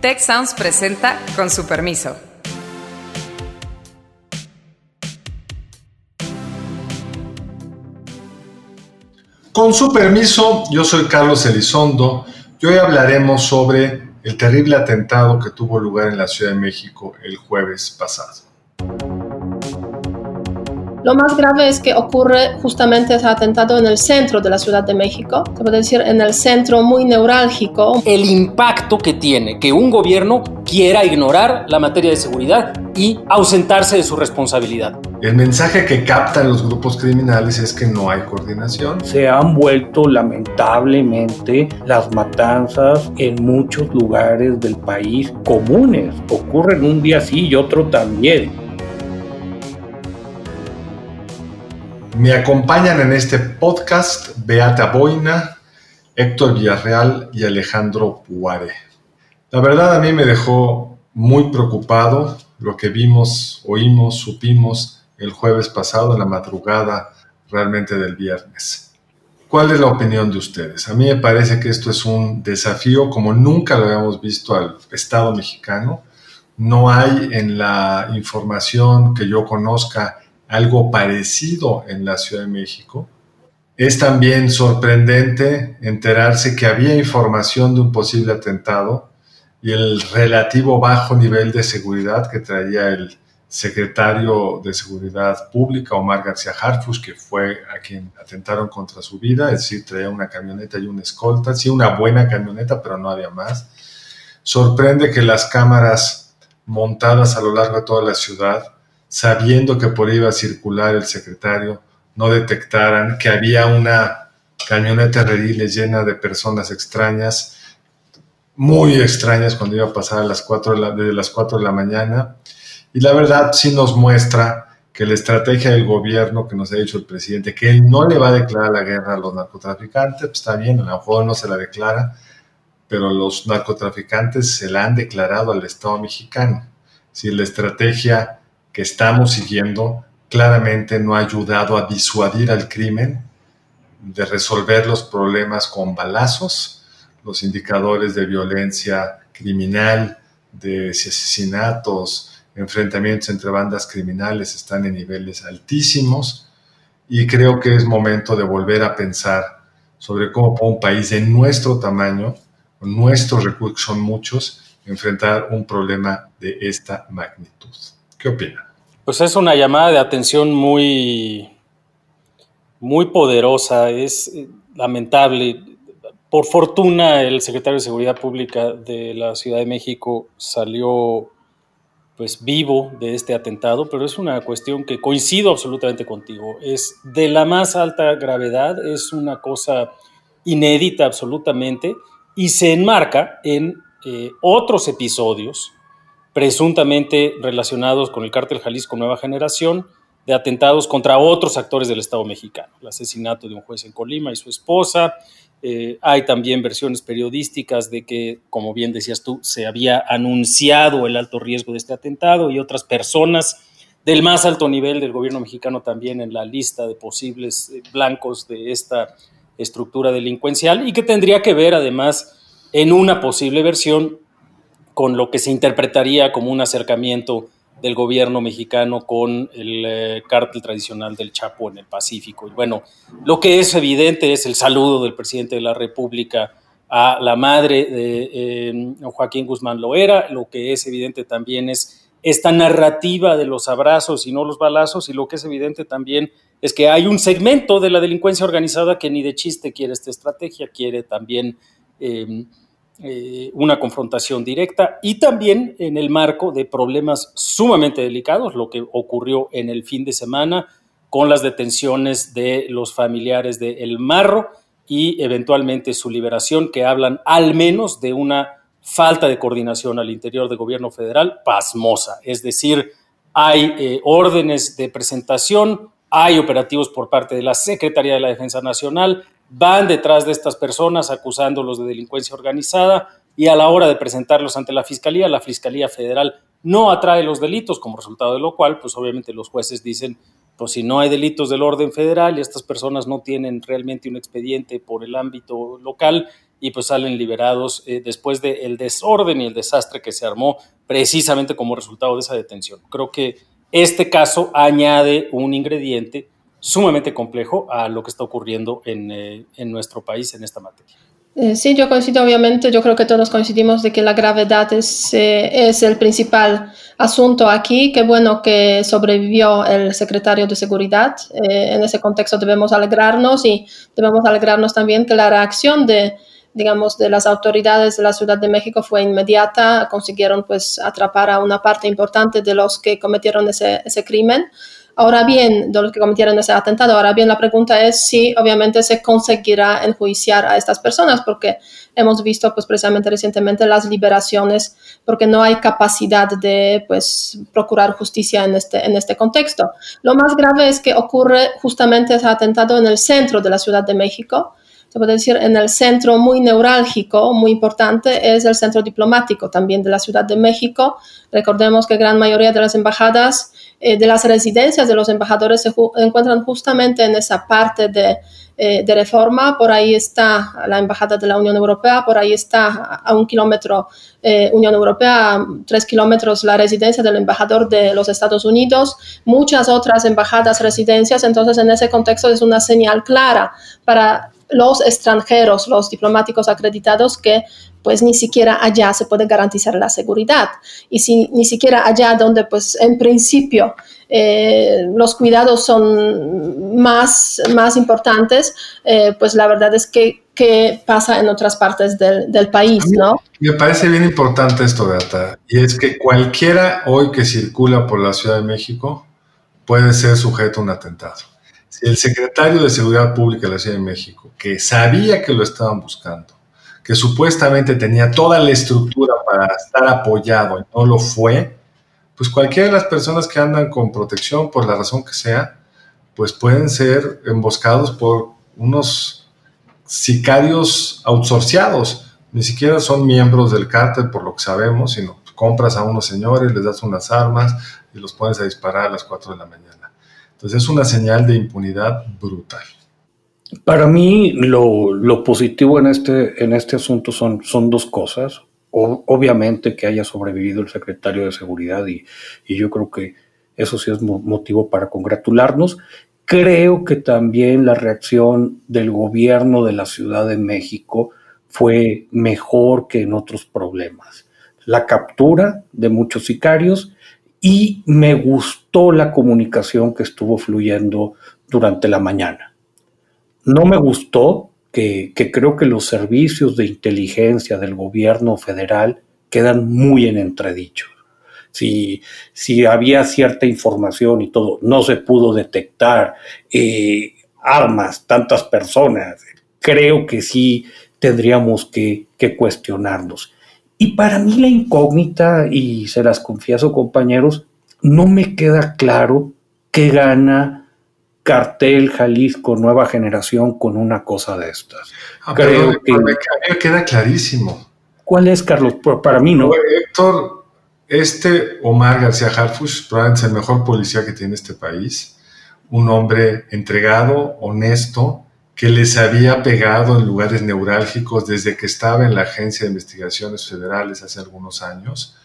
Tech Sounds presenta con su permiso. Con su permiso, yo soy Carlos Elizondo y hoy hablaremos sobre el terrible atentado que tuvo lugar en la Ciudad de México el jueves pasado. Lo más grave es que ocurre justamente ese atentado en el centro de la Ciudad de México, se puede decir en el centro muy neurálgico. El impacto que tiene que un gobierno quiera ignorar la materia de seguridad y ausentarse de su responsabilidad. El mensaje que captan los grupos criminales es que no hay coordinación. Se han vuelto lamentablemente las matanzas en muchos lugares del país comunes. Ocurren un día sí y otro también. Me acompañan en este podcast Beata Boina, Héctor Villarreal y Alejandro Puare. La verdad a mí me dejó muy preocupado lo que vimos, oímos, supimos el jueves pasado, en la madrugada realmente del viernes. ¿Cuál es la opinión de ustedes? A mí me parece que esto es un desafío como nunca lo habíamos visto al Estado mexicano. No hay en la información que yo conozca algo parecido en la Ciudad de México. Es también sorprendente enterarse que había información de un posible atentado y el relativo bajo nivel de seguridad que traía el secretario de Seguridad Pública, Omar García Harfus, que fue a quien atentaron contra su vida, es decir, traía una camioneta y una escolta, sí, una buena camioneta, pero no había más. Sorprende que las cámaras montadas a lo largo de toda la ciudad sabiendo que por ahí iba a circular el secretario, no detectaran que había una camioneta rediles llena de personas extrañas, muy extrañas cuando iba a pasar a las 4 de las 4 de la mañana. Y la verdad sí nos muestra que la estrategia del gobierno que nos ha dicho el presidente, que él no le va a declarar la guerra a los narcotraficantes, pues está bien, a lo mejor no se la declara, pero los narcotraficantes se la han declarado al Estado mexicano. Si la estrategia que estamos siguiendo claramente no ha ayudado a disuadir al crimen de resolver los problemas con balazos, los indicadores de violencia criminal, de asesinatos, enfrentamientos entre bandas criminales están en niveles altísimos y creo que es momento de volver a pensar sobre cómo un país de nuestro tamaño, con nuestros recursos son muchos, enfrentar un problema de esta magnitud. ¿Qué opinan? Pues es una llamada de atención muy, muy poderosa, es eh, lamentable. Por fortuna, el secretario de Seguridad Pública de la Ciudad de México salió pues vivo de este atentado, pero es una cuestión que coincido absolutamente contigo. Es de la más alta gravedad, es una cosa inédita absolutamente y se enmarca en eh, otros episodios presuntamente relacionados con el cártel Jalisco Nueva Generación, de atentados contra otros actores del Estado mexicano, el asesinato de un juez en Colima y su esposa. Eh, hay también versiones periodísticas de que, como bien decías tú, se había anunciado el alto riesgo de este atentado y otras personas del más alto nivel del gobierno mexicano también en la lista de posibles eh, blancos de esta estructura delincuencial y que tendría que ver además en una posible versión con lo que se interpretaría como un acercamiento del gobierno mexicano con el eh, cártel tradicional del Chapo en el Pacífico. Y bueno, lo que es evidente es el saludo del presidente de la República a la madre de eh, Joaquín Guzmán Loera, lo que es evidente también es esta narrativa de los abrazos y no los balazos, y lo que es evidente también es que hay un segmento de la delincuencia organizada que ni de chiste quiere esta estrategia, quiere también... Eh, eh, una confrontación directa y también en el marco de problemas sumamente delicados, lo que ocurrió en el fin de semana con las detenciones de los familiares de El Marro y eventualmente su liberación, que hablan al menos de una falta de coordinación al interior del gobierno federal pasmosa. Es decir, hay eh, órdenes de presentación, hay operativos por parte de la Secretaría de la Defensa Nacional, van detrás de estas personas acusándolos de delincuencia organizada y a la hora de presentarlos ante la Fiscalía, la Fiscalía Federal no atrae los delitos, como resultado de lo cual, pues obviamente los jueces dicen, pues si no hay delitos del orden federal y estas personas no tienen realmente un expediente por el ámbito local, y pues salen liberados eh, después del desorden y el desastre que se armó precisamente como resultado de esa detención. Creo que este caso añade un ingrediente sumamente complejo a lo que está ocurriendo en, eh, en nuestro país en esta materia. Eh, sí, yo coincido, obviamente, yo creo que todos coincidimos de que la gravedad es, eh, es el principal asunto aquí. Qué bueno que sobrevivió el secretario de Seguridad. Eh, en ese contexto debemos alegrarnos y debemos alegrarnos también que la reacción de, digamos, de las autoridades de la Ciudad de México fue inmediata. Consiguieron, pues, atrapar a una parte importante de los que cometieron ese, ese crimen. Ahora bien, de los que cometieron ese atentado, ahora bien, la pregunta es si obviamente se conseguirá enjuiciar a estas personas, porque hemos visto pues precisamente recientemente las liberaciones, porque no hay capacidad de pues procurar justicia en este, en este contexto. Lo más grave es que ocurre justamente ese atentado en el centro de la Ciudad de México, se puede decir, en el centro muy neurálgico, muy importante, es el centro diplomático también de la Ciudad de México. Recordemos que gran mayoría de las embajadas, eh, de las residencias de los embajadores se encuentran justamente en esa parte de, eh, de, reforma. Por ahí está la Embajada de la Unión Europea, por ahí está a un kilómetro eh, Unión Europea, tres kilómetros la residencia del embajador de los Estados Unidos, muchas otras embajadas, residencias. Entonces, en ese contexto es una señal clara para los extranjeros, los diplomáticos acreditados, que pues ni siquiera allá se puede garantizar la seguridad. Y si ni siquiera allá donde pues en principio eh, los cuidados son más, más importantes, eh, pues la verdad es que qué pasa en otras partes del, del país, ¿no? Me parece bien importante esto, Beata, y es que cualquiera hoy que circula por la Ciudad de México puede ser sujeto a un atentado si el secretario de Seguridad Pública de la Ciudad de México, que sabía que lo estaban buscando, que supuestamente tenía toda la estructura para estar apoyado y no lo fue, pues cualquiera de las personas que andan con protección, por la razón que sea, pues pueden ser emboscados por unos sicarios outsourciados. Ni siquiera son miembros del cártel, por lo que sabemos, sino compras a unos señores, les das unas armas y los pones a disparar a las 4 de la mañana. Entonces es una señal de impunidad brutal. Para mí lo, positivo en este, este asunto son, son dos cosas. obviamente que haya sobrevivido el secretario de Seguridad y, y yo creo que eso sí es motivo para congratularnos. Creo que también la reacción del gobierno de la Ciudad de México fue mejor que en otros problemas. La captura de muchos sicarios y me gustó la comunicación que estuvo fluyendo durante la mañana. No me gustó que, creo que los servicios de inteligencia del gobierno federal quedan muy en entredicho. Si, si había cierta información y todo, no se pudo detectar eh, armas, tantas personas, creo que sí tendríamos que, que cuestionarnos. Y para mí la incógnita, y se las confieso compañeros, no me queda claro qué gana cartel Jalisco Nueva Generación con una cosa de estas. Ah, Creo que... Mí me queda clarísimo. ¿Cuál es, Carlos? Para mí no. Héctor, este Omar García Harfush probablemente es el mejor policía que tiene este país. Un hombre entregado, honesto, que les había pegado en lugares neurálgicos desde que estaba en la Agencia de Investigaciones Federales hace algunos años.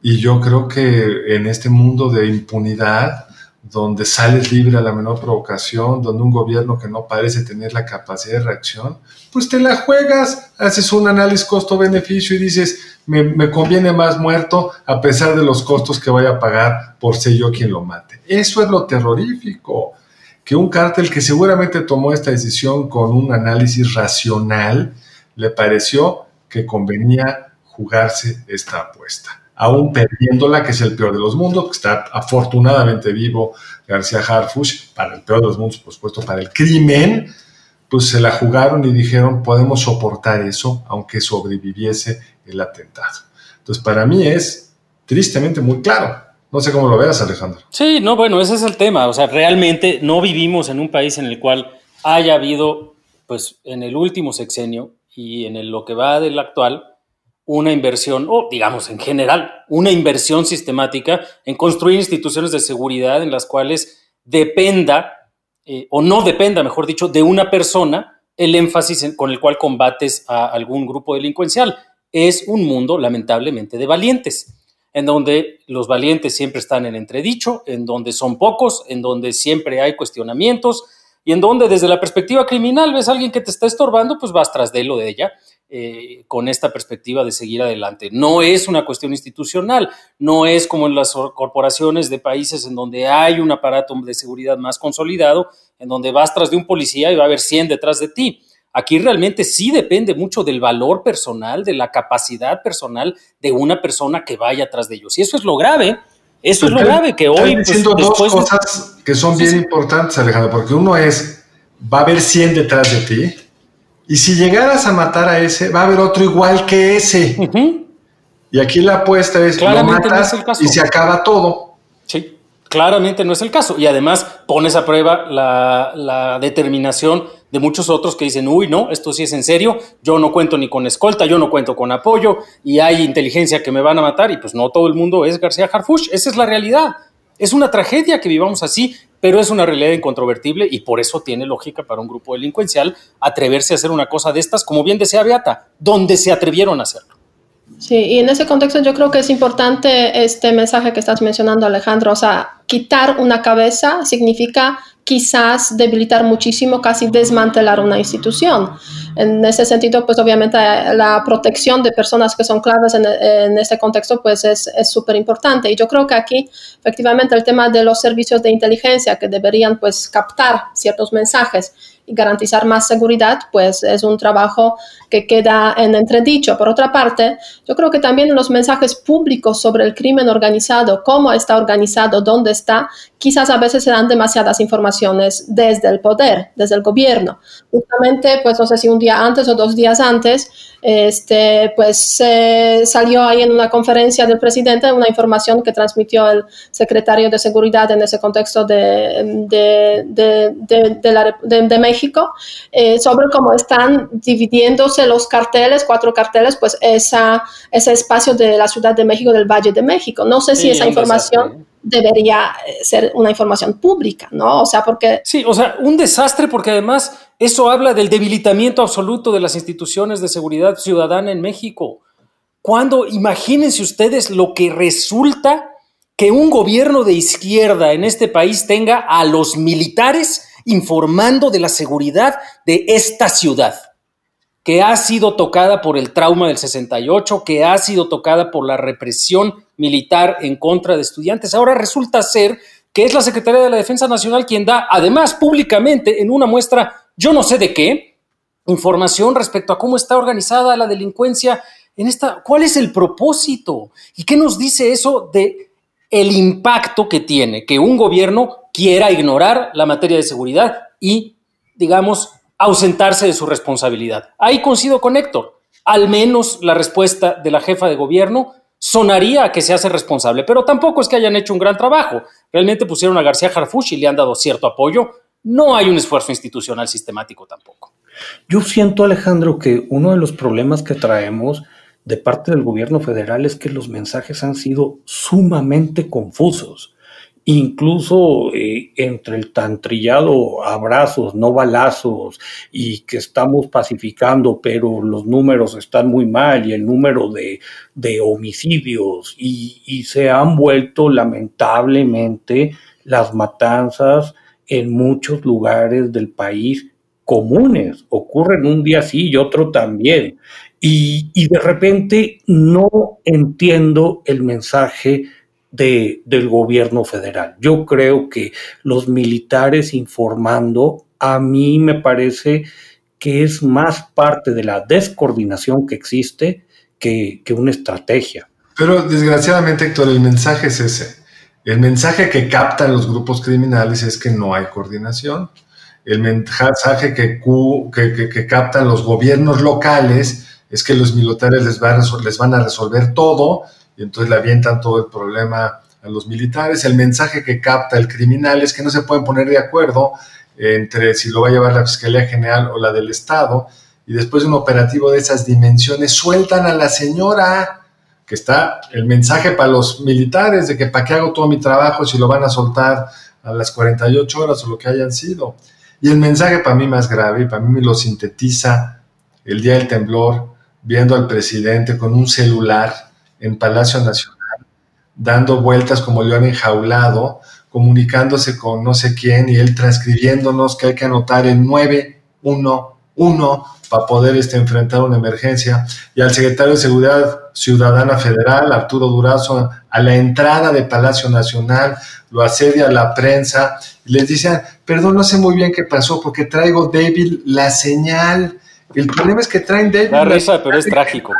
Y yo creo que en este mundo de impunidad, donde sales libre a la menor provocación, donde un gobierno que no parece tener la capacidad de reacción, pues te la juegas, haces un análisis costo-beneficio y dices, me, conviene más muerto a pesar de los costos que vaya a pagar por ser yo quien lo mate. Eso es lo terrorífico que un cártel que seguramente tomó esta decisión con un análisis racional, le pareció que convenía jugarse esta apuesta. Aún perdiéndola, que es el peor de los mundos, que está afortunadamente vivo García Harfush, para el peor de los mundos, por supuesto, para el crimen, pues se la jugaron y dijeron, podemos soportar eso, aunque sobreviviese el atentado. Entonces, para mí es tristemente muy claro. No sé cómo lo veas, Alejandro. Sí, no, bueno, ese es el tema. O sea, realmente no vivimos en un país en el cual haya habido, pues, en el último sexenio y en lo que va del actual, una inversión, o digamos en general, una inversión sistemática en construir instituciones de seguridad en las cuales dependa, eh, o no dependa, mejor dicho, de una persona el énfasis con el cual combates a algún grupo delincuencial. Es un mundo, lamentablemente, de valientes, en donde los valientes siempre están en entredicho, en donde son pocos, en donde siempre hay cuestionamientos y en donde desde la perspectiva criminal ves a alguien que te está estorbando, pues vas tras de él o de ella eh, con esta perspectiva de seguir adelante. No es una cuestión institucional, no es como en las corporaciones de países en donde hay un aparato de seguridad más consolidado, en donde vas tras de un policía y va a haber 100 detrás de ti. Aquí realmente sí depende mucho del valor personal, de la capacidad personal de una persona que vaya atrás de ellos. Y eso es lo grave. Eso es lo grave que hoy. Pues, dos cosas que son bien importantes, Alejandro, porque uno es, va a haber 100 detrás de ti, y si llegaras a matar a ese, va a haber otro igual que ese. Y aquí la apuesta es, lo matas y se acaba todo. Sí, claramente no es el caso. Y además pones a prueba la, la, determinación de muchos otros que dicen, uy, no, esto sí es en serio, yo no cuento ni con escolta, yo no cuento con apoyo y hay inteligencia que me van a matar y pues no todo el mundo es García Harfush. Esa es la realidad. Es una tragedia que vivamos así pero es una realidad incontrovertible y por eso tiene lógica para un grupo delincuencial atreverse a hacer una cosa de estas, como bien decía Beata, donde se atrevieron a hacerlo. Sí, y en ese contexto yo creo que es importante este mensaje que estás mencionando, Alejandro. O sea, quitar una cabeza significa quizás debilitar muchísimo, casi desmantelar una institución. En ese sentido, pues obviamente la protección de personas que son claves en, en este contexto, pues es súper importante. Y yo creo que aquí, efectivamente, el tema de los servicios de inteligencia que deberían, pues, captar ciertos mensajes y garantizar más seguridad, pues es un trabajo que queda en entredicho. Por otra parte, yo creo que también los mensajes públicos sobre el crimen organizado, cómo está organizado, dónde está, quizás a veces se dan demasiadas informaciones desde el poder, desde el gobierno. Justamente, pues no sé si un día antes o dos días antes, este, pues salió ahí en una conferencia del presidente una información que transmitió el secretario de Seguridad en ese contexto de, de, México eh, sobre cómo están dividiéndose los carteles, cuatro carteles, pues esa, ese espacio de la Ciudad de México, del Valle de México. No sé si esa información debería eh, ser una información pública, ¿no? O sea, porque... Sí, o sea, un desastre porque además eso habla del debilitamiento absoluto de las instituciones de seguridad ciudadana en México. Cuando, imagínense ustedes lo que resulta que un gobierno de izquierda en este país tenga a los militares informando de la seguridad de esta ciudad que ha sido tocada por el trauma del 68, que ha sido tocada por la represión militar en contra de estudiantes. Ahora resulta ser que es la Secretaría de la Defensa Nacional quien da, además públicamente, en una muestra, yo no sé de qué, información respecto a cómo está organizada la delincuencia en esta, cuál es el propósito y qué nos dice eso de el impacto que tiene que un gobierno quiera ignorar la materia de seguridad y, digamos, ausentarse de su responsabilidad. Ahí coincido con Héctor. Al menos la respuesta de la jefa de gobierno sonaría a que se hace responsable, pero tampoco es que hayan hecho un gran trabajo. Realmente pusieron a García Harfuch y le han dado cierto apoyo. No hay un esfuerzo institucional sistemático tampoco. Yo siento, Alejandro, que uno de los problemas que traemos de parte del gobierno federal es que los mensajes han sido sumamente confusos incluso eh, entre el tan trillado abrazos, no balazos, y que estamos pacificando, pero los números están muy mal y el número de, homicidios, y, y, se han vuelto lamentablemente las matanzas en muchos lugares del país comunes, ocurren un día sí y otro también. Y, y de repente no entiendo el mensaje del gobierno federal. Yo creo que los militares informando, a mí me parece que es más parte de la descoordinación que existe que, una estrategia. Pero desgraciadamente, Héctor, el mensaje es ese. El mensaje que captan los grupos criminales es que no hay coordinación. El mensaje que, que, captan los gobiernos locales es que los militares les van, a resolver todo y entonces le avientan todo el problema a los militares. El mensaje que capta el criminal es que no se pueden poner de acuerdo entre si lo va a llevar la Fiscalía General o la del Estado, y después de un operativo de esas dimensiones sueltan a la señora, que está el mensaje para los militares de que para qué hago todo mi trabajo si lo van a soltar a las 48 horas o lo que hayan sido. Y el mensaje para mí más grave, para mí me lo sintetiza el día del temblor, viendo al presidente con un celular en Palacio Nacional, dando vueltas como león enjaulado, comunicándose con no sé quién y él transcribiéndonos que hay que anotar el 911 para poder este, enfrentar una emergencia. Y al secretario de Seguridad Ciudadana Federal, Arturo Durazo, a la entrada de Palacio Nacional, lo asedia a la prensa y les dice, perdón, no sé muy bien qué pasó porque traigo débil la señal. El problema es que traen débil. La risa, pero es trágico.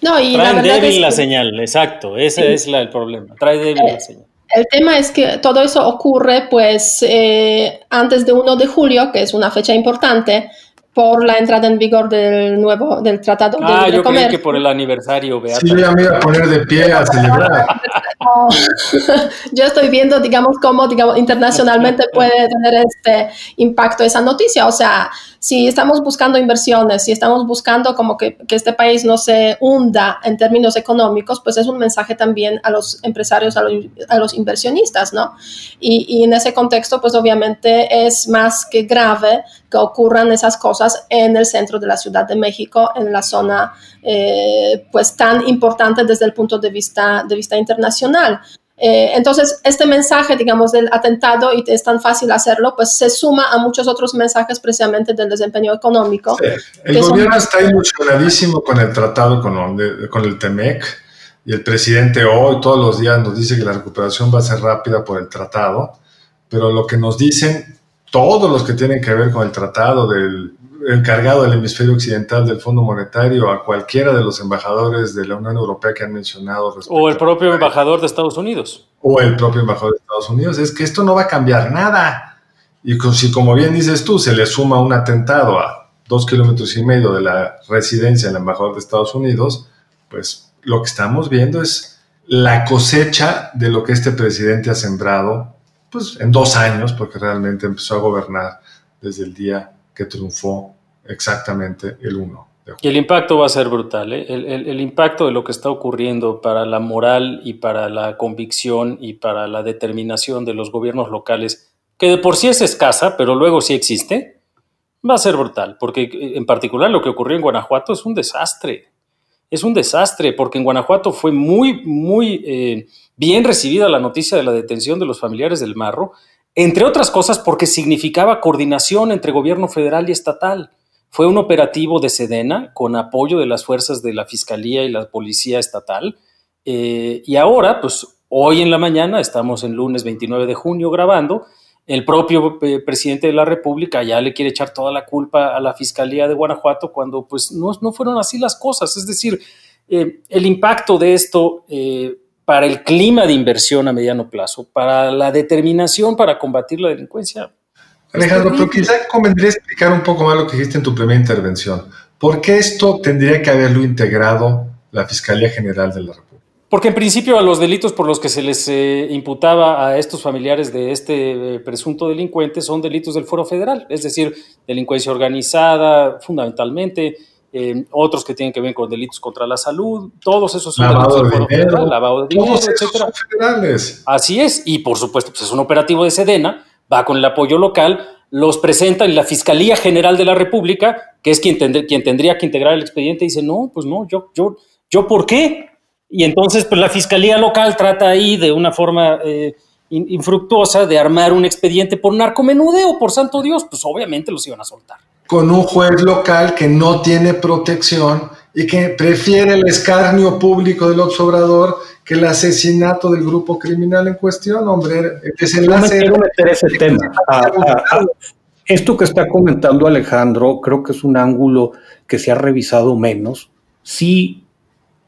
No, y Traen la débil la señal, exacto, ese es la, el problema. Trae débil la señal. El tema es que todo eso ocurre pues eh, antes de 1 de julio, que es una fecha importante, por la entrada en vigor del nuevo del Tratado ah, de yo Comercio. creí que por el aniversario, Beata. Sí, ya me iba a poner de pie a celebrar. No, yo estoy viendo, digamos, cómo digamos, internacionalmente puede tener este impacto esa noticia. O sea, si estamos buscando inversiones, si estamos buscando como que, que este país no se hunda en términos económicos, pues es un mensaje también a los empresarios, a los, inversionistas, ¿no? Y, y en ese contexto, pues obviamente es más que grave que ocurran esas cosas en el centro de la Ciudad de México, en la zona eh, pues tan importante desde el punto de vista, de vista internacional. Eh, entonces, este mensaje, digamos, del atentado, y es tan fácil hacerlo, pues se suma a muchos otros mensajes precisamente del desempeño económico. Sí. El gobierno son... está ilusionadísimo con el tratado con, con el TEMEC y el presidente hoy todos los días nos dice que la recuperación va a ser rápida por el tratado, pero lo que nos dicen todos los que tienen que ver con el tratado del encargado del hemisferio occidental del Fondo Monetario a cualquiera de los embajadores de la Unión Europea que han mencionado. O el propio embajador de Estados Unidos. O el propio embajador de Estados Unidos. Es que esto no va a cambiar nada. Y si, como bien dices tú, se le suma un atentado a dos kilómetros y medio de la residencia del embajador de Estados Unidos, pues lo que estamos viendo es la cosecha de lo que este presidente ha sembrado pues, en dos años, porque realmente empezó a gobernar desde el día que triunfó exactamente el 1 de Y el impacto va a ser brutal. ¿eh? El, el, el, impacto de lo que está ocurriendo para la moral y para la convicción y para la determinación de los gobiernos locales, que de por sí es escasa, pero luego sí existe, va a ser brutal. Porque en particular lo que ocurrió en Guanajuato es un desastre. Es un desastre, porque en Guanajuato fue muy, muy eh, bien recibida la noticia de la detención de los familiares del Marro, entre otras cosas porque significaba coordinación entre gobierno federal y estatal. Fue un operativo de Sedena con apoyo de las fuerzas de la Fiscalía y la Policía Estatal. Eh, y ahora, pues hoy en la mañana, estamos en lunes 29 de junio grabando, el propio eh, presidente de la República ya le quiere echar toda la culpa a la Fiscalía de Guanajuato cuando pues no, fueron así las cosas. Es decir, eh, el impacto de esto para el clima de inversión a mediano plazo, para la determinación para combatir la delincuencia. Alejandro, pero quizá convendría explicar un poco más lo que dijiste en tu primera intervención. ¿Por qué esto tendría que haberlo integrado la Fiscalía General de la República? Porque en principio a los delitos por los que se les eh, imputaba a estos familiares de este eh, presunto delincuente son delitos del foro federal, es decir, delincuencia organizada fundamentalmente, eh, otros que tienen que ver con delitos contra la salud, todos esos son lavado delitos foro dinero, lavado de dinero, Todos esos etcétera. Así es, y por supuesto, pues es un operativo de Sedena, va con el apoyo local, los presenta en la Fiscalía General de la República, que es quien, quien tendría que integrar el expediente, y dice, no, pues no, yo, yo, yo, ¿por qué? Y entonces, pues la Fiscalía local trata ahí de una forma eh, in- infructuosa de armar un expediente por narcomenudeo, por santo Dios, pues obviamente los iban a soltar. Con un juez local que no tiene protección y que prefiere el escarnio público del observador que el asesinato del grupo criminal en cuestión, hombre. El No me desenlace quiero meter ese tema. Ah, ah, ah. Esto que está comentando Alejandro, creo que es un ángulo que se ha revisado menos. Sí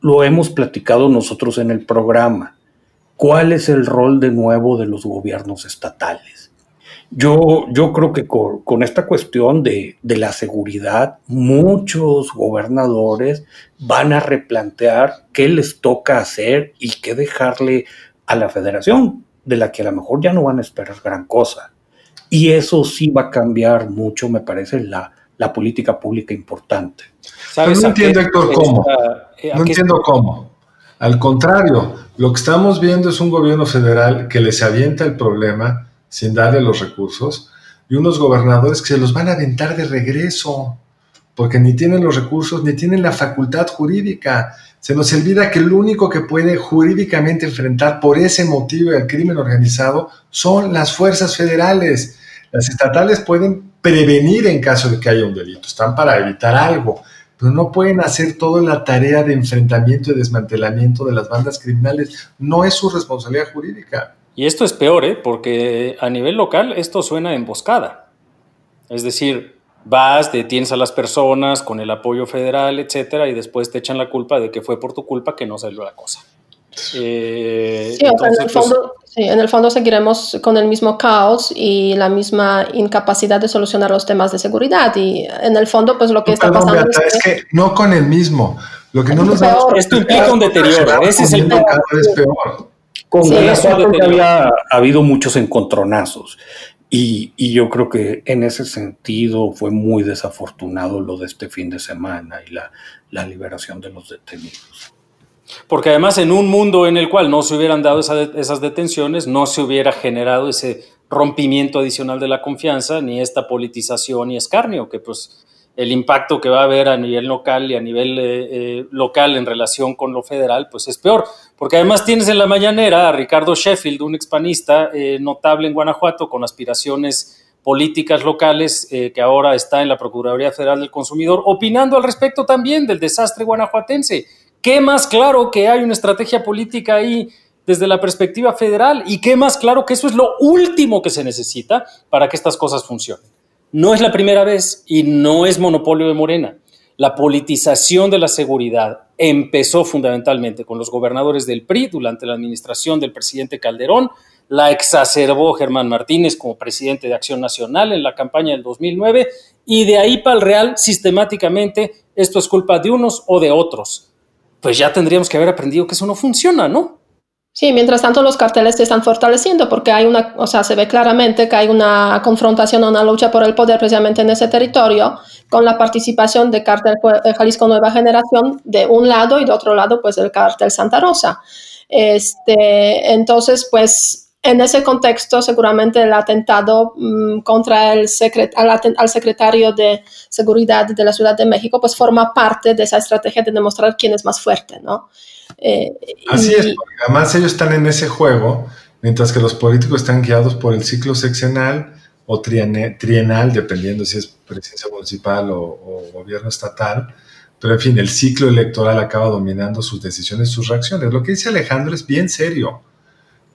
lo hemos platicado nosotros en el programa. ¿Cuál es el rol de nuevo de los gobiernos estatales? Yo, yo creo que con, con esta cuestión de, de la seguridad, muchos gobernadores van a replantear qué les toca hacer y qué dejarle a la federación, de la que a lo mejor ya no van a esperar gran cosa. Y eso sí va a cambiar mucho, me parece, la, la política pública importante. No qué- entiendo, Héctor, cómo. esta- eh, No entiendo cómo. Al contrario, lo que estamos viendo es un gobierno federal que les avienta el problema sin darle los recursos. y unos gobernadores que se los van a aventar de regreso, porque ni tienen los recursos, ni tienen la facultad jurídica. Se nos olvida que el único que puede jurídicamente enfrentar por ese motivo el crimen organizado son las fuerzas federales. Las estatales pueden prevenir en caso de que haya un delito, están para evitar algo, pero no pueden hacer toda la tarea de enfrentamiento y desmantelamiento de las bandas criminales. No es su responsabilidad jurídica. Y esto es peor, ¿eh? porque a nivel local esto suena emboscada. Es decir, vas, detienes a las personas con el apoyo federal, etcétera, y después te echan la culpa de que fue por tu culpa que no salió la cosa. Eh, sí, en, el fondo, sí, en el fondo seguiremos con el mismo caos y la misma incapacidad de solucionar los temas de seguridad. Y en el fondo, pues lo que está pasando es, que, no con el mismo. Lo que no nos Esto implica un deterioro. Ese es el peor. Es peor. Con sí, había habido muchos encontronazos y, y, yo creo que en ese sentido fue muy desafortunado lo de este fin de semana y la, la liberación de los detenidos. Porque además en un mundo en el cual no se hubieran dado esas detenciones, no se hubiera generado ese rompimiento adicional de la confianza, ni esta politización y escarnio, que pues el impacto que va a haber a nivel local y a nivel eh, eh, local en relación con lo federal, pues es peor. Porque además tienes en la mañanera a Ricardo Sheffield, un expanista eh, notable en Guanajuato con aspiraciones políticas locales que ahora está en la Procuraduría Federal del Consumidor, opinando al respecto también del desastre guanajuatense. ¿Qué más claro que hay una estrategia política ahí desde la perspectiva federal? ¿Y qué más claro que eso es lo último que se necesita para que estas cosas funcionen? No es la primera vez y no es monopolio de Morena. La politización de la seguridad empezó fundamentalmente con los gobernadores del PRI durante la administración del presidente Calderón, la exacerbó Germán Martínez como presidente de Acción Nacional en la campaña del 2009 y de ahí para el Real sistemáticamente esto es culpa de unos o de otros. Pues ya tendríamos que haber aprendido que eso no funciona, ¿no? Sí, mientras tanto los carteles se están fortaleciendo porque hay una, o sea, se ve claramente que hay una confrontación, una lucha por el poder precisamente en ese territorio con la participación de cartel eh, Jalisco Nueva Generación de un lado y de otro lado pues el cartel Santa Rosa. Este, entonces, pues en ese contexto, seguramente el atentado mm, contra el al, secretario de Seguridad de la Ciudad de México, pues forma parte de esa estrategia de demostrar quién es más fuerte, ¿no? Eh, Así es, porque además ellos están en ese juego, mientras que los políticos están guiados por el ciclo seccional o trienal, dependiendo si es presidencia municipal o, gobierno estatal. Pero en fin, el ciclo electoral acaba dominando sus decisiones, sus reacciones. Lo que dice Alejandro es bien serio,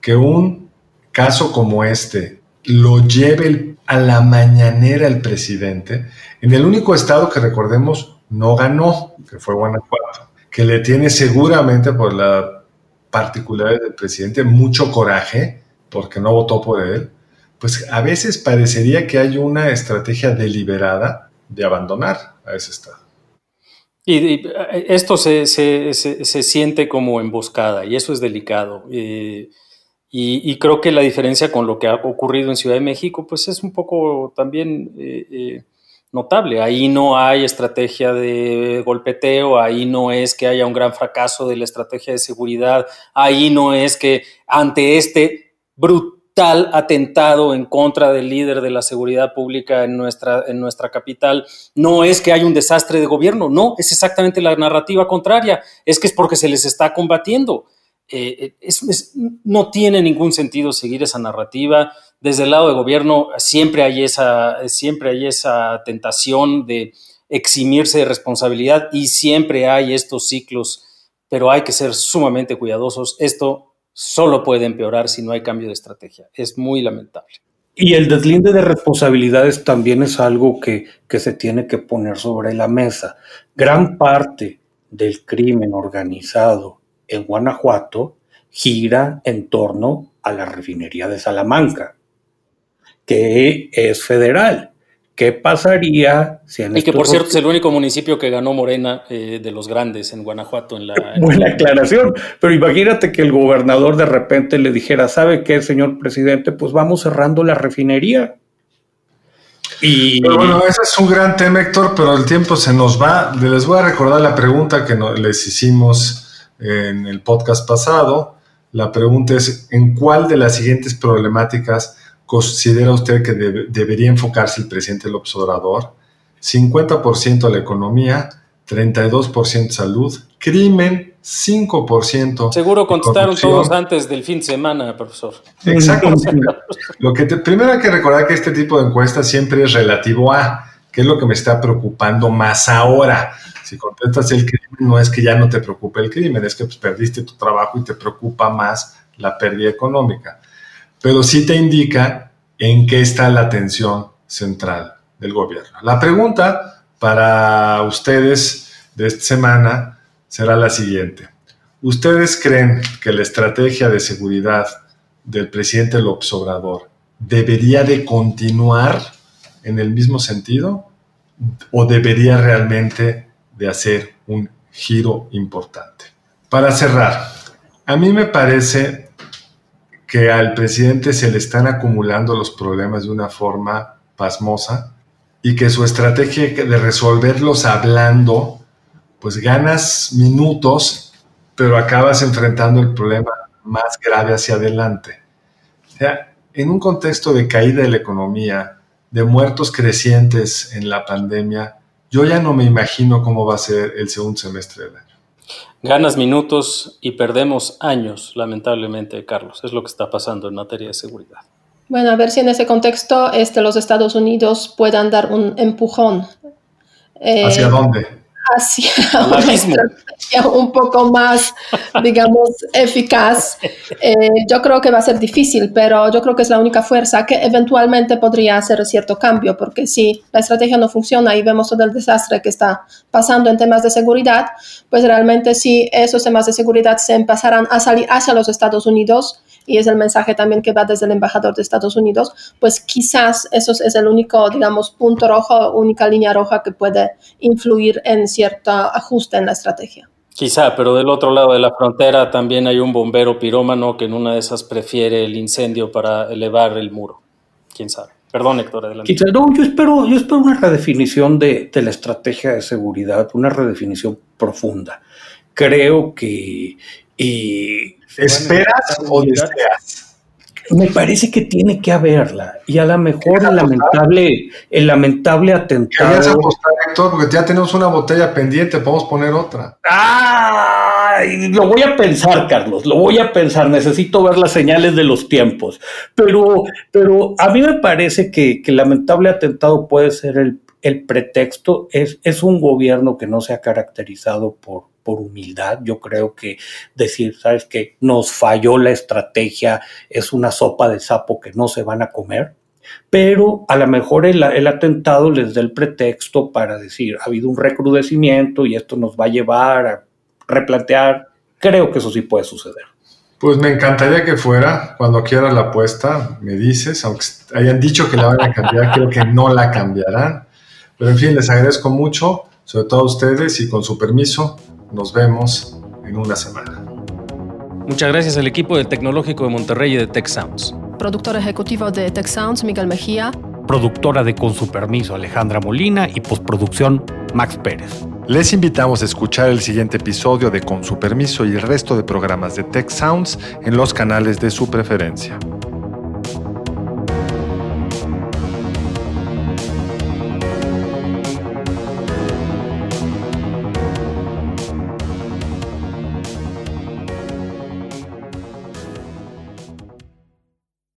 que un caso como este lo lleve a la mañanera el presidente, en el único estado que recordemos no ganó, que fue Guanajuato que le tiene seguramente por la particularidad del presidente mucho coraje porque no votó por él, pues a veces parecería que hay una estrategia deliberada de abandonar a ese Estado. Y, esto se, siente como emboscada y eso es delicado. Eh, y, creo que la diferencia con lo que ha ocurrido en Ciudad de México, pues es un poco también eh, eh, notable. Ahí no hay estrategia de golpeteo, ahí no es que haya un gran fracaso de la estrategia de seguridad, ahí no es que ante este brutal atentado en contra del líder de la seguridad pública en nuestra, en nuestra capital, no es que haya un desastre de gobierno, no, es exactamente la narrativa contraria, es que es porque se les está combatiendo. Eh, no tiene ningún sentido seguir esa narrativa desde el lado de gobierno siempre hay esa, siempre hay esa tentación de eximirse de responsabilidad y siempre hay estos ciclos, pero hay que ser sumamente cuidadosos. Esto solo puede empeorar si no hay cambio de estrategia. Es muy lamentable. Y el deslinde de responsabilidades también es algo que, que se tiene que poner sobre la mesa. Gran parte del crimen organizado en Guanajuato gira en torno a la refinería de Salamanca que es federal. ¿Qué pasaría si en Y que por cierto es el único municipio que ganó Morena eh, de los grandes en Guanajuato. En la, Buena aclaración, pero imagínate que el gobernador de repente le dijera, ¿sabe qué, señor presidente? Pues vamos cerrando la refinería. Y... bueno, ese es un gran tema, Héctor, pero el tiempo se nos va. Les voy a recordar la pregunta que les hicimos en el podcast pasado. La pregunta es, ¿en cuál de las siguientes problemáticas considera usted que debería enfocarse el presidente López Obrador? 50% la economía, 32% salud, crimen, 5%. Seguro contestaron todos antes del fin de semana, profesor. Exacto. lo que primero hay que recordar que este tipo de encuestas siempre es relativo a qué es lo que me está preocupando más ahora. Si contestas el crimen, no es que ya no te preocupe el crimen, es que pues, perdiste tu trabajo y te preocupa más la pérdida económica. Pero sí te indica en qué está la atención central del gobierno. La pregunta para ustedes de esta semana será la siguiente. ¿Ustedes creen que la estrategia de seguridad del presidente López Obrador debería de continuar en el mismo sentido o debería realmente de hacer un giro importante? Para cerrar, a mí me parece que al presidente se le están acumulando los problemas de una forma pasmosa y que su estrategia de resolverlos hablando, pues ganas minutos, pero acabas enfrentando el problema más grave hacia adelante. O sea, en un contexto de caída de la economía, de muertos crecientes en la pandemia, yo ya no me imagino cómo va a ser el segundo semestre del año. Ganas minutos y perdemos años, lamentablemente, Carlos. Es lo que está pasando en materia de seguridad. Bueno, a ver si en ese contexto este, los Estados Unidos puedan dar un empujón. Eh, ¿Hacia dónde? Hacia una estrategia un poco más, digamos, eficaz. Eh, yo creo que va a ser difícil, pero yo creo que es la única fuerza que eventualmente podría hacer cierto cambio, porque si la estrategia no funciona y vemos todo el desastre que está pasando en temas de seguridad, pues realmente si esos temas de seguridad se empezaran a salir hacia los Estados Unidos, y es el mensaje también que va desde el embajador de Estados Unidos, pues quizás eso es el único, digamos, punto rojo, única línea roja que puede influir en cierto ajuste en la estrategia. Quizá, pero del otro lado de la frontera también hay un bombero pirómano que en una de esas prefiere el incendio para elevar el muro. ¿Quién sabe? Perdón, Héctor, adelante. Quizá, no, yo espero, yo espero una redefinición de, de la estrategia de seguridad, una redefinición profunda. Creo que y ¿Esperas o deseas? Me parece que tiene que haberla. Y a lo mejor el lamentable, el lamentable atentado. ¿Querías apostar, Héctor? Porque ya tenemos una botella pendiente, podemos poner otra. ¡Ah! Lo voy a pensar, Carlos, lo voy a pensar. Necesito ver las señales de los tiempos. Pero, pero a mí me parece que, que el lamentable atentado puede ser el, el pretexto. Es, es un gobierno que no se ha caracterizado por por humildad. Yo creo que decir, sabes que nos falló la estrategia, es una sopa de sapo que no se van a comer, pero a lo mejor el, atentado les da el pretexto para decir, ha habido un recrudecimiento y esto nos va a llevar a replantear. Creo que eso sí puede suceder. Pues me encantaría que fuera. Cuando quieras la apuesta, me dices, aunque hayan dicho que la van a cambiar, creo que no la cambiarán. Pero en fin, les agradezco mucho, sobre todo a ustedes y con su permiso, nos vemos en una semana. Muchas gracias al equipo del Tecnológico de Monterrey y de Tech Sounds. Productor ejecutivo de Tech Sounds, Miguel Mejía. Productora de Con su permiso, Alejandra Molina. Y postproducción, Max Pérez. Les invitamos a escuchar el siguiente episodio de Con su permiso y el resto de programas de Tech Sounds en los canales de su preferencia.